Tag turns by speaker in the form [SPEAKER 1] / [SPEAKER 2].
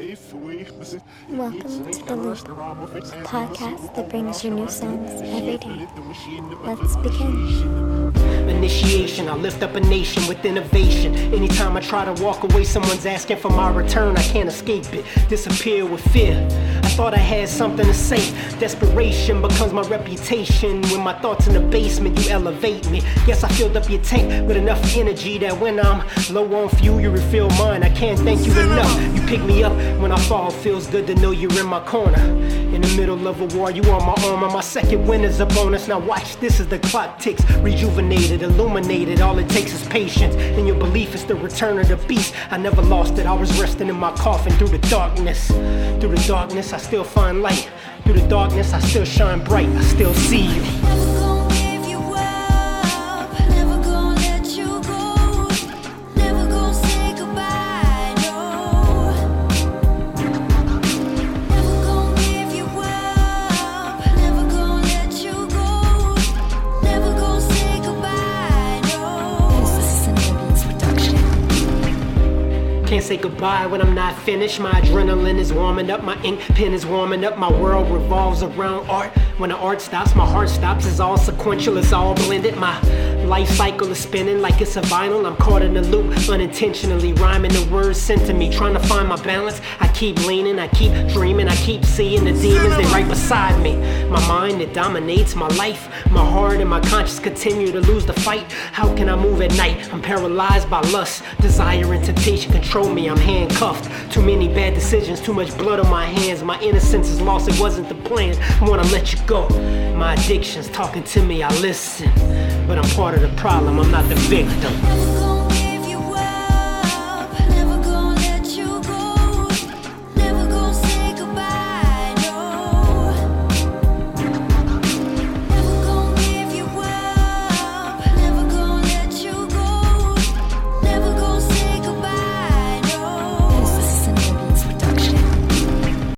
[SPEAKER 1] Welcome to the Loop, podcast that brings you new songs every day. Let's begin.
[SPEAKER 2] Initiation, I lift up a nation with innovation. Anytime I try to walk away, someone's asking for my return. I can't escape it, disappear with fear. I thought I had something to say. Desperation becomes my reputation. When my thoughts in the basement, you elevate me. Yes, I filled up your tank with enough energy that when I'm low on fuel, you refill mine. I can't thank you enough. You pick me up when I fall. Feels good to know you're in my corner. In the middle of a war, you on my arm, and my second win is a bonus. Now watch this as the clock ticks, rejuvenated, illuminated. All it takes is patience, and your belief is the return of the beast. I never lost it. I was resting in my coffin through the darkness. Through the darkness, I still find light. Through the darkness, I still shine bright. I still see you. Can't say goodbye when I'm not finished. My adrenaline is warming up, my ink pen is warming up. My world revolves around art. When the art stops, my heart stops. It's all sequential, it's all blended. My life cycle is spinning like it's a vinyl. I'm caught in a loop, unintentionally rhyming the words sent to me. Trying to find my balance. I keep leaning, I keep dreaming, I keep seeing the demons. They right beside me. My mind, it dominates my life. My heart and my conscience continue to lose the fight. How can I move at night? I'm paralyzed by lust, desire, and temptation control me. I'm handcuffed. Too many bad decisions, too much blood on my hands. My innocence is lost, it wasn't the plan. I wanna let you go. My addiction's talking to me, I listen. But I'm part of the problem, I'm not the victim.